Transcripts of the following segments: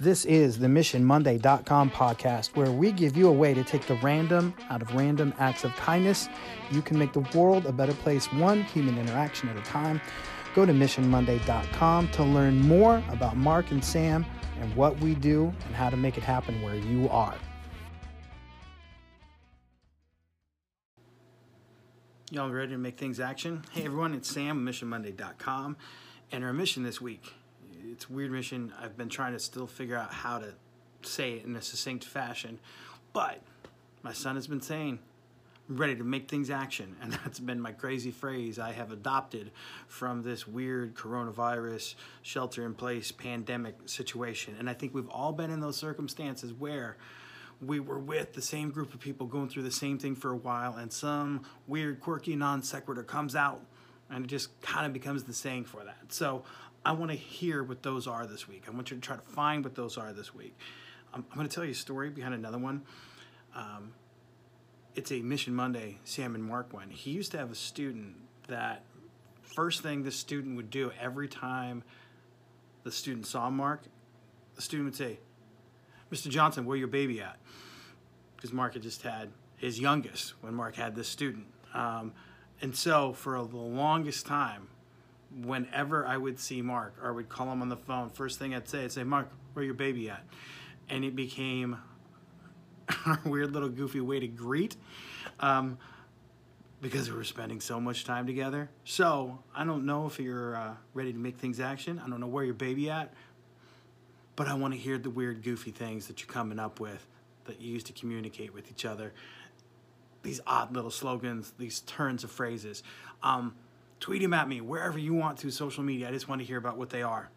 This is the MissionMonday.com podcast, where we give you a way to take the random out of random acts of kindness. You can make the world a better place, one human interaction at a time. Go to MissionMonday.com to learn more about Mark and Sam and what we do and how to make it happen where you are. Y'all ready to make things action? Hey everyone, it's Sam, MissionMonday.com, and our mission this week it's weird mission. I've been trying to still figure out how to say it in a succinct fashion. But my son has been saying, I'm ready to make things action. And that's been my crazy phrase I have adopted from this weird coronavirus shelter in place pandemic situation. And I think we've all been in those circumstances where we were with the same group of people going through the same thing for a while and some weird quirky non sequitur comes out and it just kind of becomes the saying for that. So I want to hear what those are this week. I want you to try to find what those are this week. I'm, I'm going to tell you a story behind another one. Um, it's a Mission Monday Sam and Mark one. He used to have a student that first thing the student would do every time the student saw Mark, the student would say, Mr. Johnson, where your baby at? Because Mark had just had his youngest when Mark had this student. Um, and so for the longest time, whenever I would see Mark or I would call him on the phone, first thing I'd say, I'd say, Mark, where your baby at? And it became a weird little goofy way to greet um, because we were spending so much time together. So I don't know if you're uh, ready to make things action. I don't know where your baby at, but I want to hear the weird goofy things that you're coming up with that you used to communicate with each other. These odd little slogans, these turns of phrases. Um, Tweet them at me wherever you want to, social media. I just want to hear about what they are.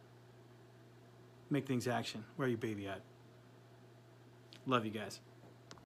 Make things action. Where are you, baby at? Love you guys.